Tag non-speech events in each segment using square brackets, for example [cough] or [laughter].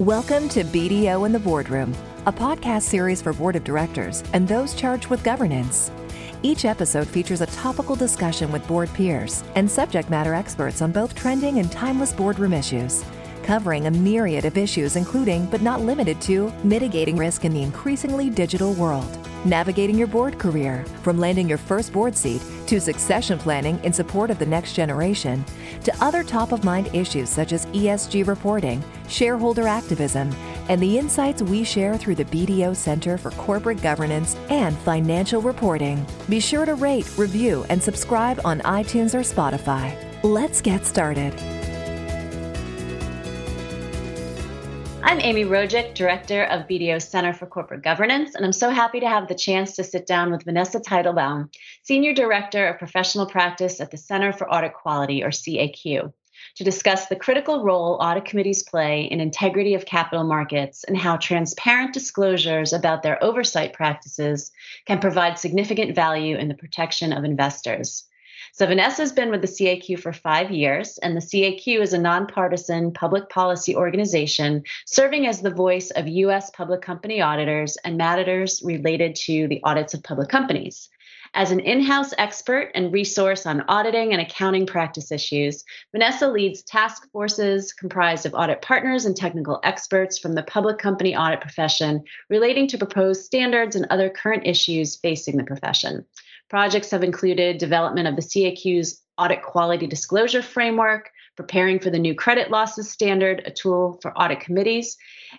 Welcome to BDO in the Boardroom, a podcast series for board of directors and those charged with governance. Each episode features a topical discussion with board peers and subject matter experts on both trending and timeless boardroom issues, covering a myriad of issues, including, but not limited to, mitigating risk in the increasingly digital world, navigating your board career, from landing your first board seat to succession planning in support of the next generation, to other top of mind issues such as ESG reporting, shareholder activism, and the insights we share through the BDO Center for Corporate Governance and Financial Reporting. Be sure to rate, review, and subscribe on iTunes or Spotify. Let's get started. I'm Amy Rojik, Director of BDO Center for Corporate Governance, and I'm so happy to have the chance to sit down with Vanessa Teitelbaum, Senior Director of Professional Practice at the Center for Audit Quality, or CAQ, to discuss the critical role audit committees play in integrity of capital markets and how transparent disclosures about their oversight practices can provide significant value in the protection of investors. So Vanessa's been with the CAQ for five years, and the CAQ is a nonpartisan public policy organization serving as the voice of U.S. public company auditors and matters related to the audits of public companies. As an in house expert and resource on auditing and accounting practice issues, Vanessa leads task forces comprised of audit partners and technical experts from the public company audit profession relating to proposed standards and other current issues facing the profession. Projects have included development of the CAQ's audit quality disclosure framework, preparing for the new credit losses standard, a tool for audit committees,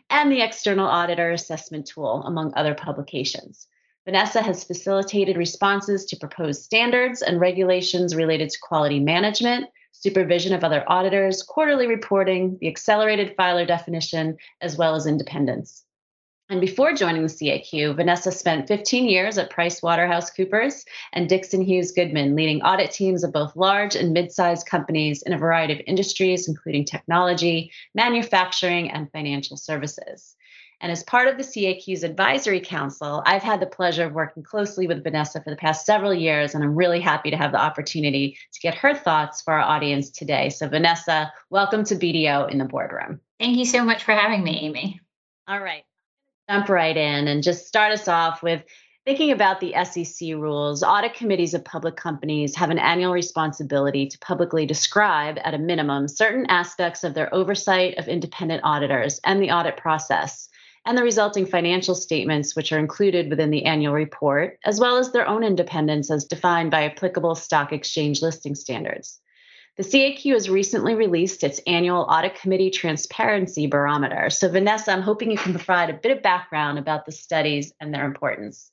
and the external auditor assessment tool, among other publications. Vanessa has facilitated responses to proposed standards and regulations related to quality management, supervision of other auditors, quarterly reporting, the accelerated filer definition, as well as independence. And before joining the CAQ, Vanessa spent 15 years at PricewaterhouseCoopers and Dixon Hughes Goodman, leading audit teams of both large and mid sized companies in a variety of industries, including technology, manufacturing, and financial services. And as part of the CAQ's advisory council, I've had the pleasure of working closely with Vanessa for the past several years, and I'm really happy to have the opportunity to get her thoughts for our audience today. So, Vanessa, welcome to BDO in the boardroom. Thank you so much for having me, Amy. All right jump right in and just start us off with thinking about the SEC rules. Audit committees of public companies have an annual responsibility to publicly describe, at a minimum, certain aspects of their oversight of independent auditors and the audit process. And the resulting financial statements, which are included within the annual report, as well as their own independence as defined by applicable stock exchange listing standards. The CAQ has recently released its annual Audit Committee Transparency Barometer. So, Vanessa, I'm hoping you can provide a bit of background about the studies and their importance.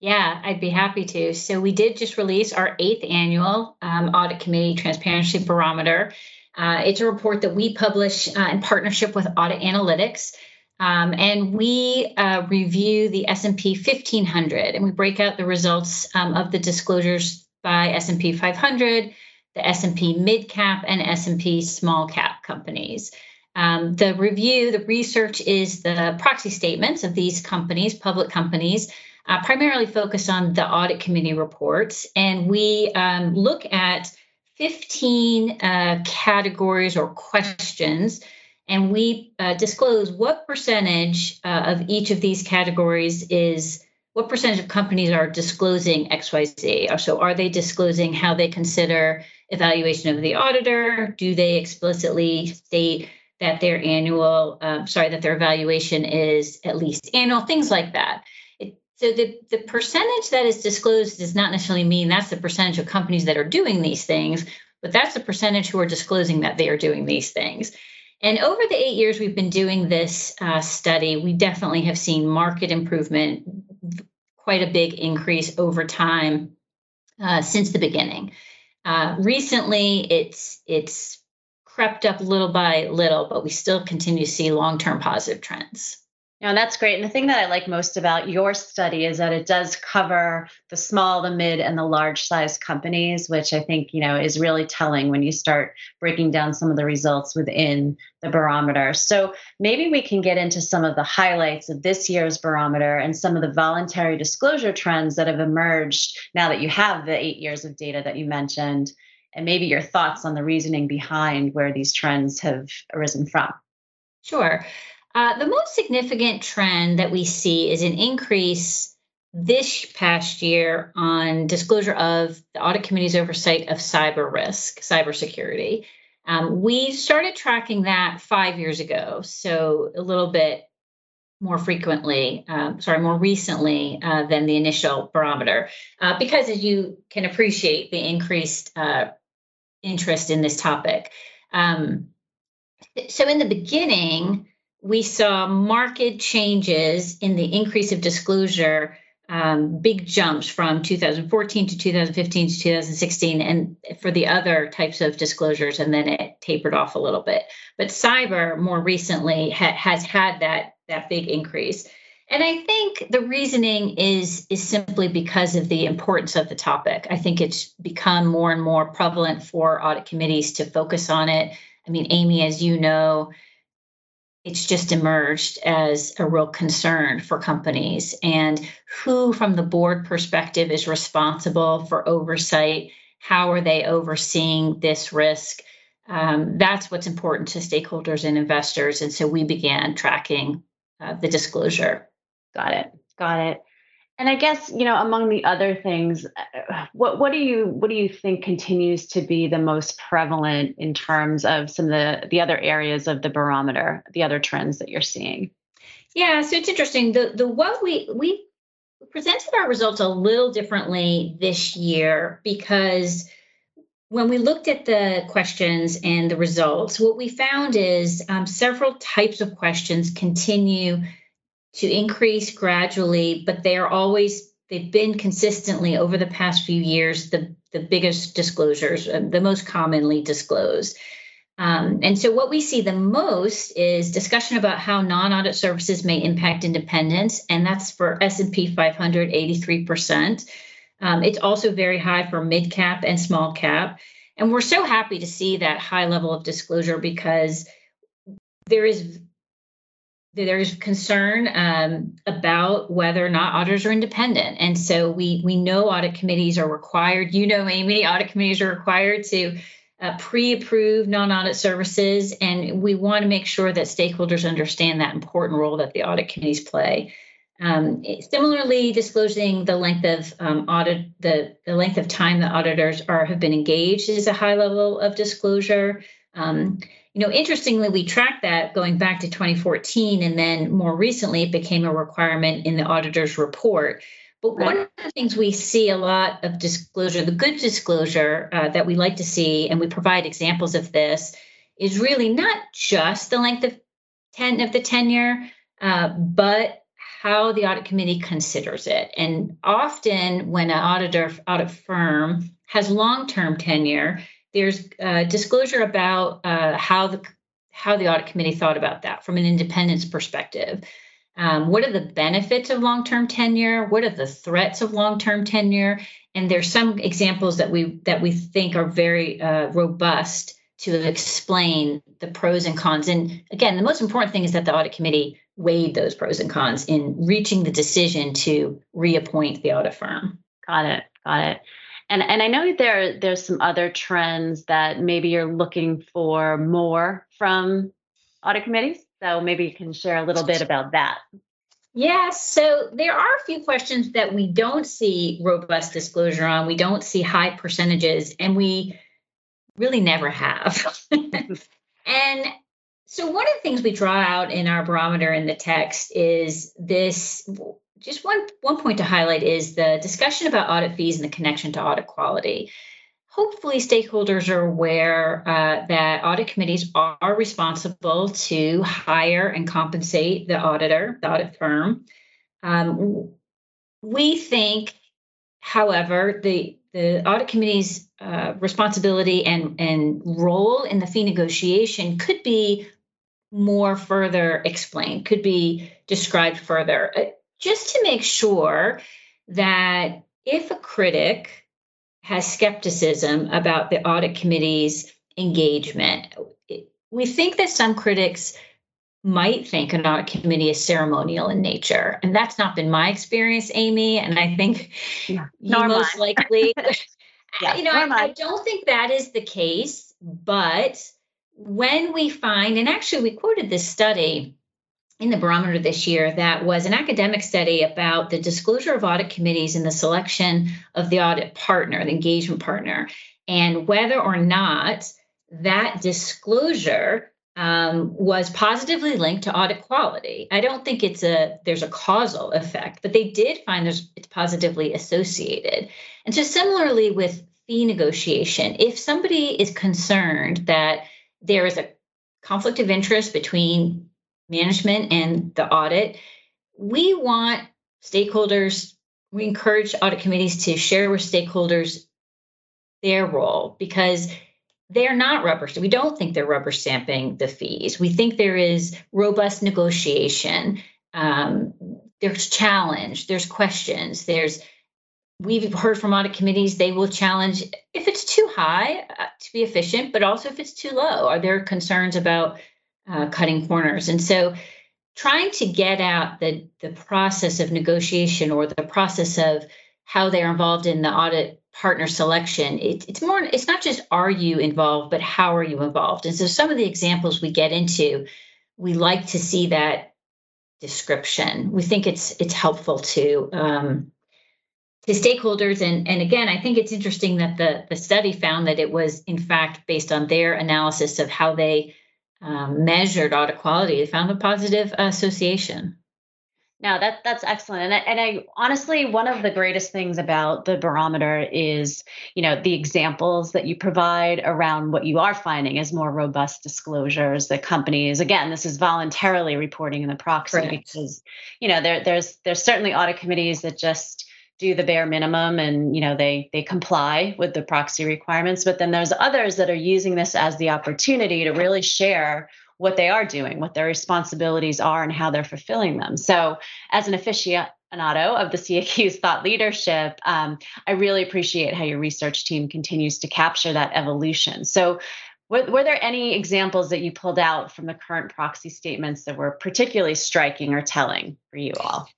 Yeah, I'd be happy to. So, we did just release our eighth annual um, Audit Committee Transparency Barometer. Uh, it's a report that we publish uh, in partnership with Audit Analytics. Um, and we uh, review the S&P 1500 and we break out the results um, of the disclosures by S&P 500 the S&P mid cap and S&P small cap companies. Um, the review, the research is the proxy statements of these companies, public companies, uh, primarily focus on the audit committee reports. And we um, look at 15 uh, categories or questions, and we uh, disclose what percentage uh, of each of these categories is what percentage of companies are disclosing XYZ? So, are they disclosing how they consider evaluation of the auditor? Do they explicitly state that their annual, um, sorry, that their evaluation is at least annual? Things like that. It, so the, the percentage that is disclosed does not necessarily mean that's the percentage of companies that are doing these things, but that's the percentage who are disclosing that they are doing these things. And over the eight years we've been doing this uh, study, we definitely have seen market improvement, quite a big increase over time uh, since the beginning. Uh, recently, it's it's crept up little by little, but we still continue to see long term positive trends. Yeah, that's great. And the thing that I like most about your study is that it does cover the small, the mid, and the large size companies, which I think, you know, is really telling when you start breaking down some of the results within the barometer. So maybe we can get into some of the highlights of this year's barometer and some of the voluntary disclosure trends that have emerged now that you have the eight years of data that you mentioned, and maybe your thoughts on the reasoning behind where these trends have arisen from. Sure. Uh, the most significant trend that we see is an increase this past year on disclosure of the audit committee's oversight of cyber risk, cybersecurity. Um, we started tracking that five years ago, so a little bit more frequently, um, sorry, more recently uh, than the initial barometer, uh, because as you can appreciate, the increased uh, interest in this topic. Um, so in the beginning, we saw market changes in the increase of disclosure um, big jumps from 2014 to 2015 to 2016, and for the other types of disclosures, and then it tapered off a little bit. But cyber more recently ha- has had that that big increase, and I think the reasoning is is simply because of the importance of the topic. I think it's become more and more prevalent for audit committees to focus on it. I mean, Amy, as you know, it's just emerged as a real concern for companies. And who from the board perspective is responsible for oversight? How are they overseeing this risk? Um, that's what's important to stakeholders and investors. And so we began tracking uh, the disclosure. Got it. Got it and I guess you know among the other things, uh, what what do you what do you think continues to be the most prevalent in terms of some of the the other areas of the barometer, the other trends that you're seeing? Yeah, so it's interesting. The the what we we presented our results a little differently this year because when we looked at the questions and the results, what we found is um, several types of questions continue to increase gradually, but they are always they've been consistently over the past few years the the biggest disclosures, uh, the most commonly disclosed. Um, and so what we see the most is discussion about how non-audit services may impact independence, and that's for S&P 500, 83%. Um, it's also very high for mid cap and small cap. And we're so happy to see that high level of disclosure because there is there's concern um, about whether or not auditors are independent, and so we we know audit committees are required. You know, Amy, audit committees are required to uh, pre-approve non-audit services, and we want to make sure that stakeholders understand that important role that the audit committees play. Um, similarly, disclosing the length of um, audit, the, the length of time the auditors are have been engaged is a high level of disclosure. Um, you know, interestingly, we tracked that going back to 2014, and then more recently, it became a requirement in the auditor's report. But one of the things we see a lot of disclosure, the good disclosure uh, that we like to see, and we provide examples of this, is really not just the length of ten of the tenure, uh, but how the audit committee considers it. And often, when an auditor audit firm has long-term tenure, there's uh, disclosure about uh, how the how the audit committee thought about that from an independence perspective. Um, what are the benefits of long-term tenure? What are the threats of long-term tenure? And there's some examples that we that we think are very uh, robust to explain the pros and cons. And again, the most important thing is that the audit committee weighed those pros and cons in reaching the decision to reappoint the audit firm. Got it. Got it. And and I know there there's some other trends that maybe you're looking for more from audit committees. So maybe you can share a little bit about that. Yeah, so there are a few questions that we don't see robust disclosure on. We don't see high percentages, and we really never have. [laughs] and so, one of the things we draw out in our barometer in the text is this just one one point to highlight is the discussion about audit fees and the connection to audit quality. Hopefully, stakeholders are aware uh, that audit committees are responsible to hire and compensate the auditor, the audit firm. Um, we think, however, the the audit committee's uh, responsibility and, and role in the fee negotiation could be more further explained, could be described further. Just to make sure that if a critic has skepticism about the audit committee's engagement, we think that some critics might think an audit committee is ceremonial in nature. And that's not been my experience, Amy. And I think yeah, you most likely, [laughs] yeah, you know, I, I don't think that is the case. But when we find, and actually we quoted this study in the barometer this year that was an academic study about the disclosure of audit committees and the selection of the audit partner, the engagement partner, and whether or not that disclosure um, was positively linked to audit quality. I don't think it's a there's a causal effect, but they did find there's it's positively associated. And so similarly with fee negotiation, if somebody is concerned that there is a conflict of interest between management and the audit. We want stakeholders, we encourage audit committees to share with stakeholders their role because they're not rubber. We don't think they're rubber stamping the fees. We think there is robust negotiation. Um, there's challenge. There's questions. There's we've heard from audit committees they will challenge if it's too high uh, to be efficient, but also if it's too low. Are there concerns about uh, cutting corners. And so trying to get out the, the process of negotiation or the process of how they're involved in the audit partner selection it, it's more it's not just are you involved but how are you involved? And so some of the examples we get into we like to see that description. We think it's it's helpful to um, to stakeholders. And and again i think it's interesting that the the study found that it was in fact based on their analysis of how they um, measured audit quality, they found a positive association. Now that that's excellent, and I, and I honestly, one of the greatest things about the barometer is, you know, the examples that you provide around what you are finding is more robust disclosures. That companies, again, this is voluntarily reporting in the proxy because, you know, there there's there's certainly audit committees that just do the bare minimum and you know they they comply with the proxy requirements but then there's others that are using this as the opportunity to really share what they are doing what their responsibilities are and how they're fulfilling them so as an aficionado of the CAQ's thought leadership, um, I really appreciate how your research team continues to capture that evolution. So, were, were, there any examples that you pulled out from the current proxy statements that were particularly striking or telling for you all?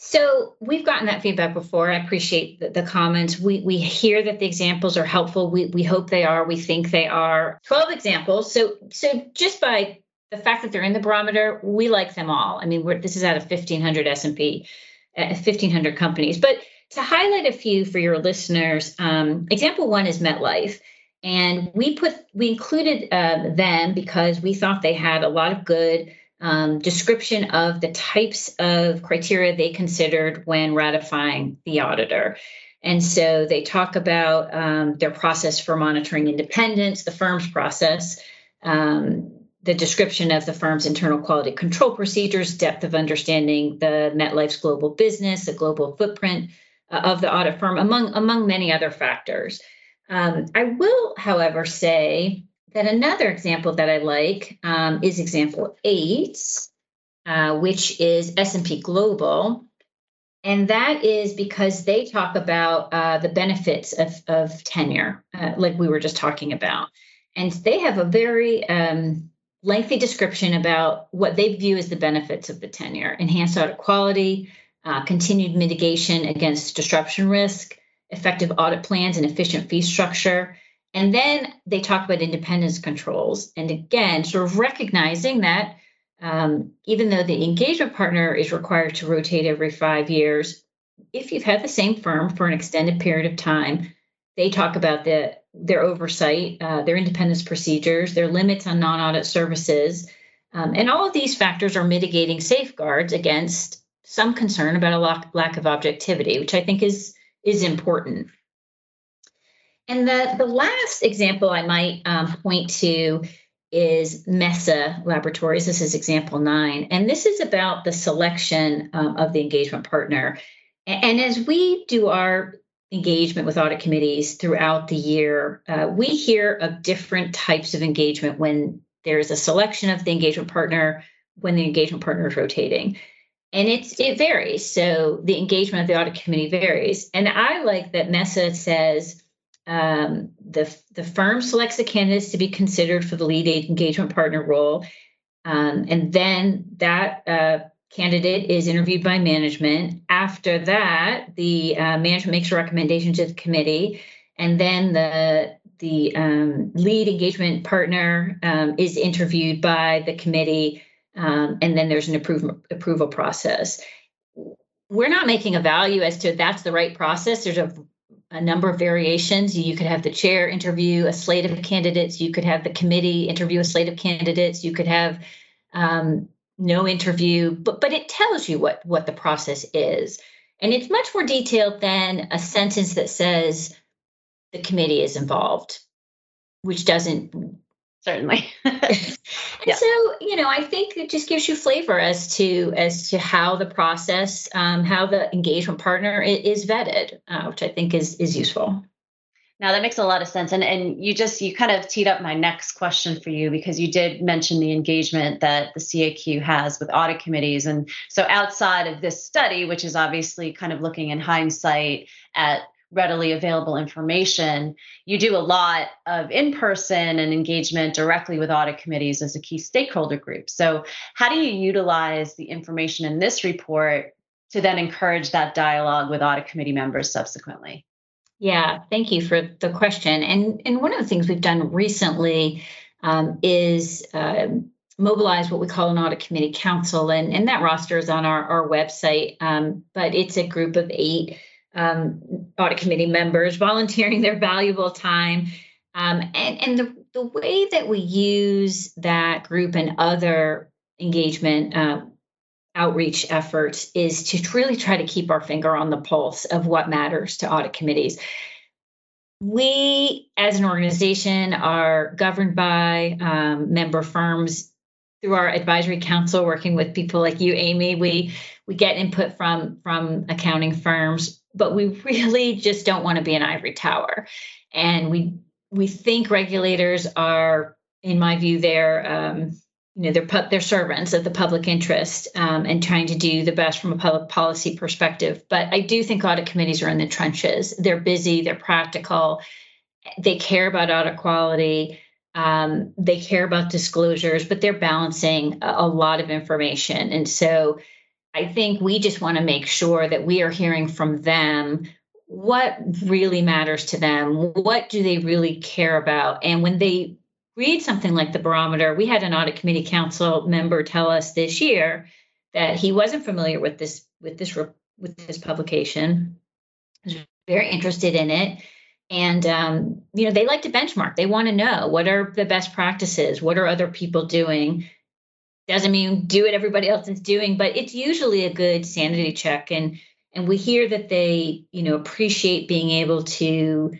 So we've gotten that feedback before. I appreciate the, the, comments. We we hear that the examples are helpful. We we hope they are. We think they are. Twelve examples. So so just by the fact that they're in the barometer, we like them all. I mean, this is out of fifteen hundred S and P, uh, fifteen hundred companies. But to highlight a few for your listeners, um, example one is MetLife. And we put we included uh, them because we thought they had a lot of good um, description of the types of criteria they considered when ratifying the auditor. And so they talk about um, their process for monitoring independence, the firm's process, um, the description of the firm's internal quality control procedures, depth of understanding the MetLife's global business, the global footprint uh, of the audit firm, among among many other factors. Um, I will, however, say that another example that I like um, is example eight, uh, which is S&P Global. And that is because they talk about uh, the benefits of, of tenure, uh, like we were just talking about. And they have a very um, lengthy description about what they view as the benefits of the tenure enhanced audit quality, uh, continued mitigation against disruption risk, effective audit plans, and efficient fee structure. And then they talk about independence controls. And again, sort of recognizing that um, even though the engagement partner is required to rotate every five years, if you've had the same firm for an extended period of time, they talk about the, their oversight, uh, their independence procedures, their limits on non audit services. Um, and all of these factors are mitigating safeguards against some concern about a lack, lack of objectivity, which I think is, is important. And the, the last example I might um, point to is MESA Laboratories. This is example nine. And this is about the selection um, of the engagement partner. And, and, as we do our engagement with audit committees throughout the year, uh, we hear of different types of engagement when there's a selection of the engagement partner, when the engagement partner is rotating. And it's it varies. So the engagement of the audit committee varies. And I like that MESA says um, the, the firm selects the candidates to be considered for the lead engagement partner role. Um, and then that uh, candidate is interviewed by management. After that, the uh, management makes a recommendation to the committee. And then the the um, lead engagement partner um, is interviewed by the committee um, and then there's an approval approval process. We're not making a value as to that's the right process. There's a a number of variations. You could have the chair interview a slate of candidates. You could have the committee interview a slate of candidates. You could have um, no interview, but but it tells you what what the process is, and it's much more detailed than a sentence that says the committee is involved, which doesn't certainly. [laughs] and yeah. so, you know, I think it just gives you flavor as to as to how the process, um, how the engagement partner is, is vetted, uh, which I think is is useful. Now that makes a lot of sense, and and you just you kind of teed up my next question for you because you did mention the engagement that the CAQ has with audit committees, and so outside of this study, which is obviously kind of looking in hindsight at readily available information. You do a lot of in person and engagement directly with audit committees as a key stakeholder group. So, how do you utilize the information in this report to then encourage that dialogue with audit committee members subsequently? Yeah, thank you for the question. And, and one of the things we've done recently um, is uh, mobilize what we call an audit committee council, and, and that roster is on our, our website. Um, but it's a group of eight um, audit committee members volunteering their valuable time. Um, and and the, the way that we use that group and other engagement uh, outreach efforts is to really try to keep our finger on the pulse of what matters to audit committees. We, as an organization, are governed by um, member firms through our advisory council, working with people like you, Amy. We we get input from from accounting firms, but we [laughs] really just don't want to be an ivory tower. And we we think regulators are, in my view, they're um, you know they're they're servants of the public interest um, and trying to do the best from a public policy perspective. But I do think audit committees are in the trenches. They're busy. They're practical. They care about audit quality. Um, they care about disclosures, but they're balancing a, a lot of information, and so I think we just want to make sure that we are hearing from them what really matters to them. What do they really care about? And when they read something like the barometer, we had an audit committee council member tell us this year that he wasn't familiar with this with this with this publication. Was very interested in it, and um, you know they like to benchmark. They want to know what are the best practices, what are other people doing, doesn't mean do what everybody else is doing, but it's usually a good sanity check. And and we hear that they, you know, appreciate being able to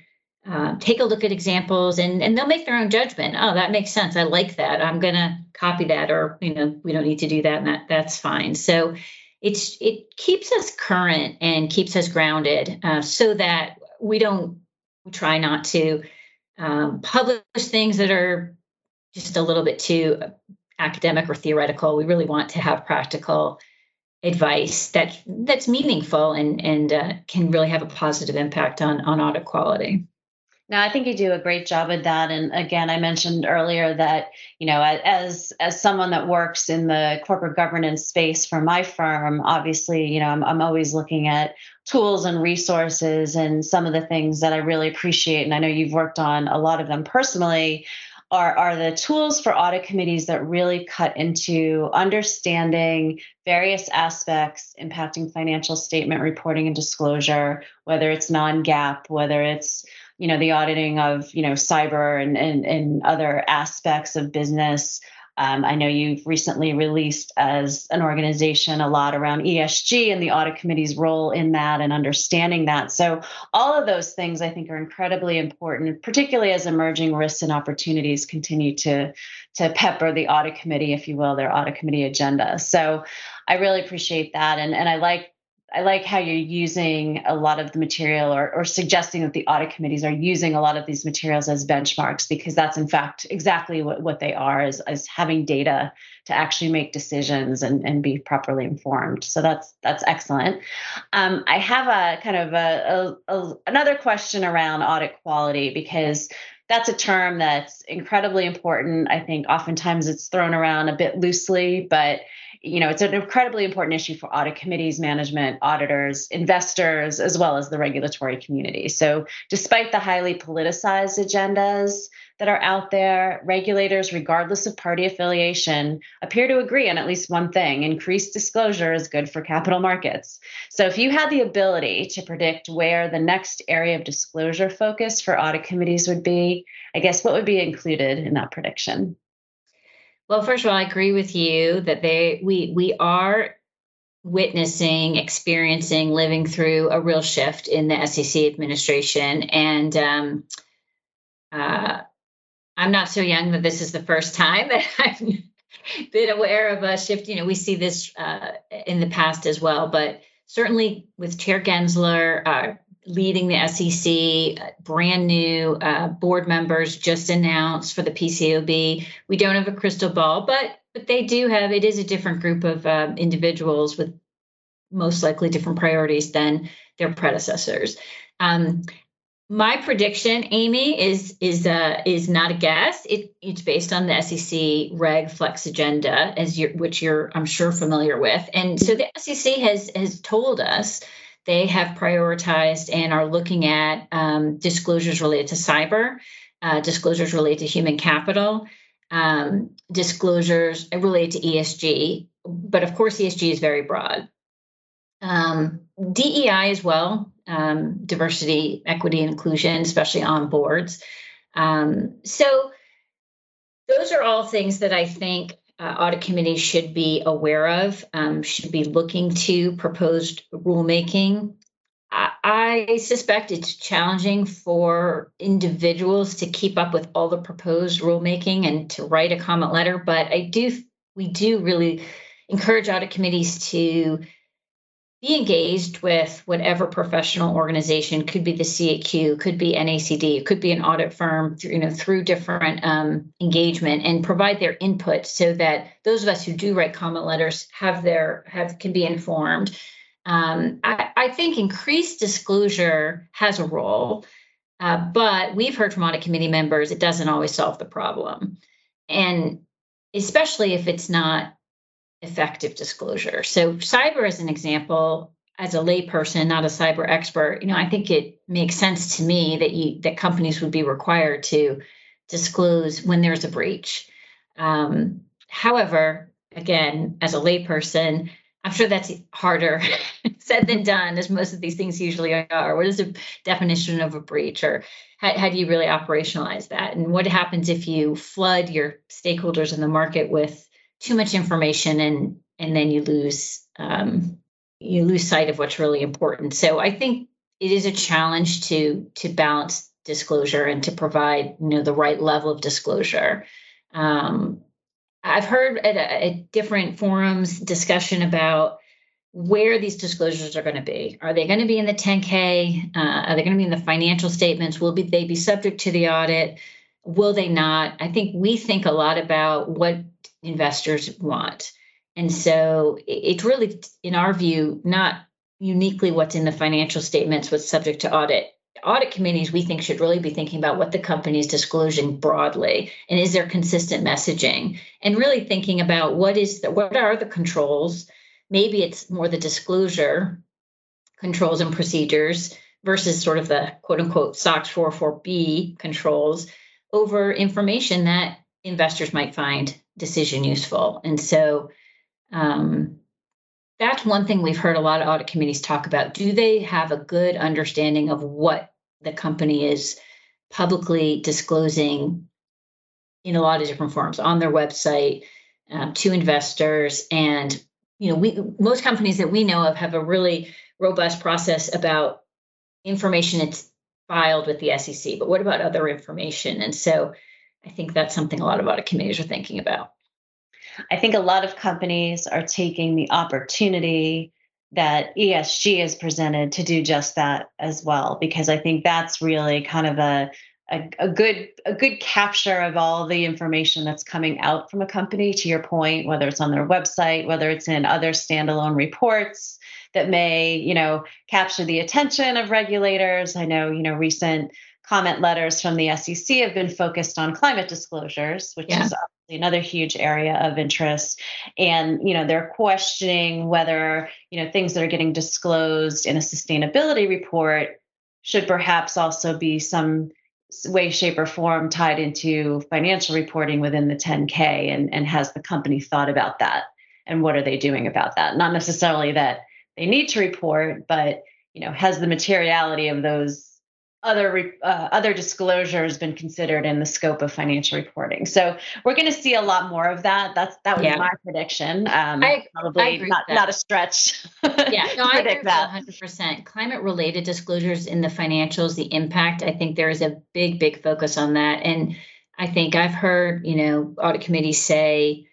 uh, take a look at examples and and they'll make their own judgment. Oh, that makes sense. I like that. I'm gonna copy that, or you know, we don't need to do that, and that that's fine. So it's it keeps us current and keeps us grounded, uh, so that we don't try not to um, publish things that are just a little bit too academic or theoretical. We really want to have practical advice that that's meaningful and and uh, can really have a positive impact on on audit quality. Now, I think you do a great job at that. And again, I mentioned earlier that you know, as as someone that works in the corporate governance space for my firm, obviously, you know, I'm, I'm always looking at tools and resources and some of the things that I really appreciate. And I know you've worked on a lot of them personally are, are the tools for audit committees that really cut into understanding various aspects impacting financial statement reporting and disclosure, whether it's non-GAAP, whether it's you know the auditing of you know cyber and, and, and other aspects of business um, I know you've recently released as an organization a lot around ESG and the audit committee's role in that and understanding that. So, all of those things I think are incredibly important, particularly as emerging risks and opportunities continue to, to pepper the audit committee, if you will, their audit committee agenda. So, I really appreciate that. And, and I like I like how you're using a lot of the material or, or suggesting that the audit committees are using a lot of these materials as benchmarks because that's in fact exactly what, what they are is, is having data to actually make decisions and, and be properly informed. So that's that's excellent. Um, I have a kind of a, a, a another question around audit quality because that's a term that's incredibly important. I think oftentimes it's thrown around a bit loosely, but you know, it's an incredibly important issue for audit committees, management, auditors, investors, as well as the regulatory community. So, despite the highly politicized agendas that are out there, regulators, regardless of party affiliation, appear to agree on at least one thing increased disclosure is good for capital markets. So, if you had the ability to predict where the next area of disclosure focus for audit committees would be, I guess what would be included in that prediction? Well, first of all, I agree with you that they we we are witnessing, experiencing, living through a real shift in the SEC administration, and um, uh, I'm not so young that this is the first time that [laughs] I've been aware of a shift. You know, we see this uh, in the past as well, but certainly with Chair Gensler, uh, leading the SEC, brand new uh, board members just announced for the PCAOB. We don't have a crystal ball, but but they do have. It is a different group of uh, individuals with most likely different priorities than their predecessors. Um, my prediction, Amy, is is uh, is not a guess. It, it's based on the SEC Reg Flex agenda, as you which you're I'm sure familiar with, and so the SEC has has told us they have prioritized and are looking at um, disclosures related to cyber, uh, disclosures related to human capital, um, disclosures related to ESG. But of course, ESG is very broad. Um, DEI as well, um, diversity, equity, and inclusion, especially on boards. Um, so, those are all things that I think uh, audit committees should be aware of, um, should be looking to proposed rulemaking. I, I suspect it's challenging for individuals to keep up with all the proposed rulemaking and to write a comment letter, but I do we do really encourage audit committees to be engaged with whatever professional organization could be the CAQ, could be NACD, could be an audit firm, you know, through different um, engagement and provide their input so that those of us who do write comment letters have their have can be informed. Um, I, I, think increased disclosure has a role, uh, but we've heard from audit committee members it doesn't always solve the problem, and especially if it's not effective disclosure. So, cyber as an example, as a layperson, not a cyber expert, you know, I think it makes sense to me that you that companies would be required to disclose when there's a breach. Um, however, again, as a layperson, I'm sure that's harder [laughs] said than done, as most of these things usually are. What is the definition of a breach, or how, how do you really operationalize that? And what happens if you flood your stakeholders in the market with too much information and and then you lose um, you lose sight of what's really important. So I think it is a challenge to to balance disclosure and to provide you know the right level of disclosure. Um, I've heard at, at different forums discussion about where these disclosures are going to be. Are they going to be in the 10K? Uh, are they going to be in the financial statements? Will be, they be subject to the audit? Will they not? I think we think a lot about what investors want. And so it's really, in our view, not uniquely what's in the financial statements, what's subject to audit. Audit committees, we think, should really be thinking about what the company is disclosing broadly, and is there consistent messaging, and really thinking about what is the, what are the controls. Maybe it's more the disclosure controls and procedures versus sort of the quote unquote SOX 44B controls over information that investors might find decision useful. And so um, that's one thing we've heard a lot of audit committees talk about. Do they have a good understanding of what the company is publicly disclosing in a lot of different forms on their website um, to investors? And you know, we most companies that we know of have a really robust process about information it's filed with the SEC. But what about other information? And so I think that's something a lot of audit committees are thinking about. I think a lot of companies are taking the opportunity that ESG is presented to do just that as well, because I think that's really kind of a, a, a, good a good capture of all the information that's coming out from a company. To your point, whether it's on their website, whether it's in other standalone reports that may you know capture the attention of regulators. I know you know recent comment letters from the SEC have been focused on climate disclosures, which yeah. is another huge area of interest. And, you know, they're questioning whether, you know, things that are getting disclosed in a sustainability report should perhaps also be some way, shape, or form tied into financial reporting within the 10K and, and has the company thought about that? And what are they doing about that? Not necessarily that they need to report, but you know, has the materiality of those other uh, other disclosures been considered in the scope of financial reporting. So we're going to see a lot more of that. That's that was yeah. my prediction. Um, I, probably I not not a stretch. [laughs] yeah, no, I agree that. 100%. Climate related disclosures in the financials, the impact. I think there is a big big focus on that, and I think I've heard you know audit committees say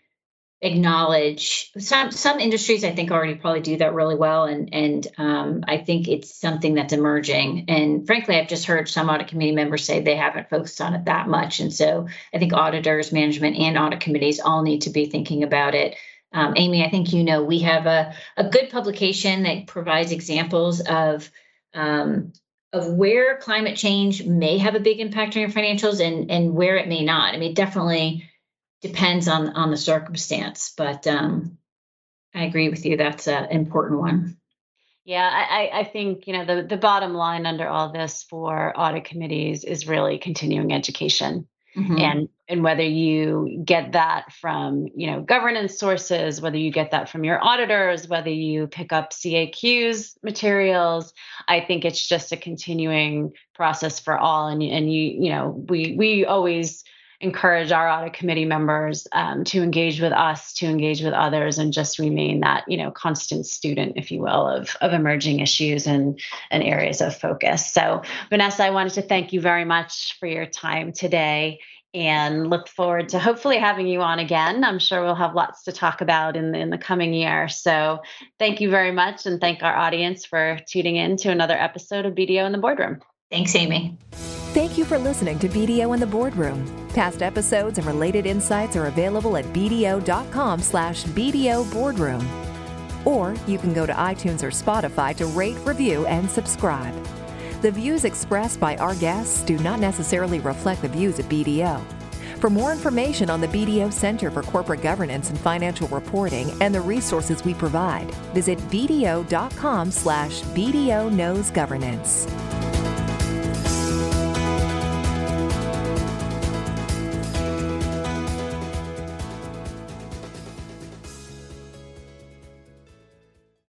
acknowledge some some industries i think already probably do that really well. And and um, i think it's something that's emerging. And frankly i've just heard some audit committee members say they haven't focused on it that much. And so i think auditors management and audit committees all need to be thinking about it. Um, amy i think you know we have a, a good publication that provides examples of um, of where climate change may have a big impact on your financials and and where it may not. I mean definitely depends on on the circumstance but um i agree with you that's an important one. Yeah i i think you know the the bottom line under all this for audit committees is really continuing education. Mm-hmm. and and whether you get that from you know governance sources whether you get that from your auditors whether you pick up caq's materials i think it's just a continuing process for all. And and you you know we we always encourage our audit committee members um, to engage with us, to engage with others, and just remain that you know constant student, if you will, of of emerging issues and and areas of focus. So, Vanessa, I wanted to thank you very much for your time today. And look forward to hopefully having you on again. I'm sure we'll have lots to talk about in the, in the coming year. So, thank you very much, and thank our audience for tuning in to another episode of BDO in the Boardroom. Thanks, Amy. You for listening to BDO in the Boardroom. Past episodes and related insights are available at bdo.com slash BDO Boardroom. Or you can go to iTunes or Spotify to rate, review, and subscribe. The views expressed by our guests do not necessarily reflect the views of BDO. For more information on the BDO Center for Corporate Governance and Financial Reporting and the resources we provide, visit bdo.com slash BDO Knows Governance.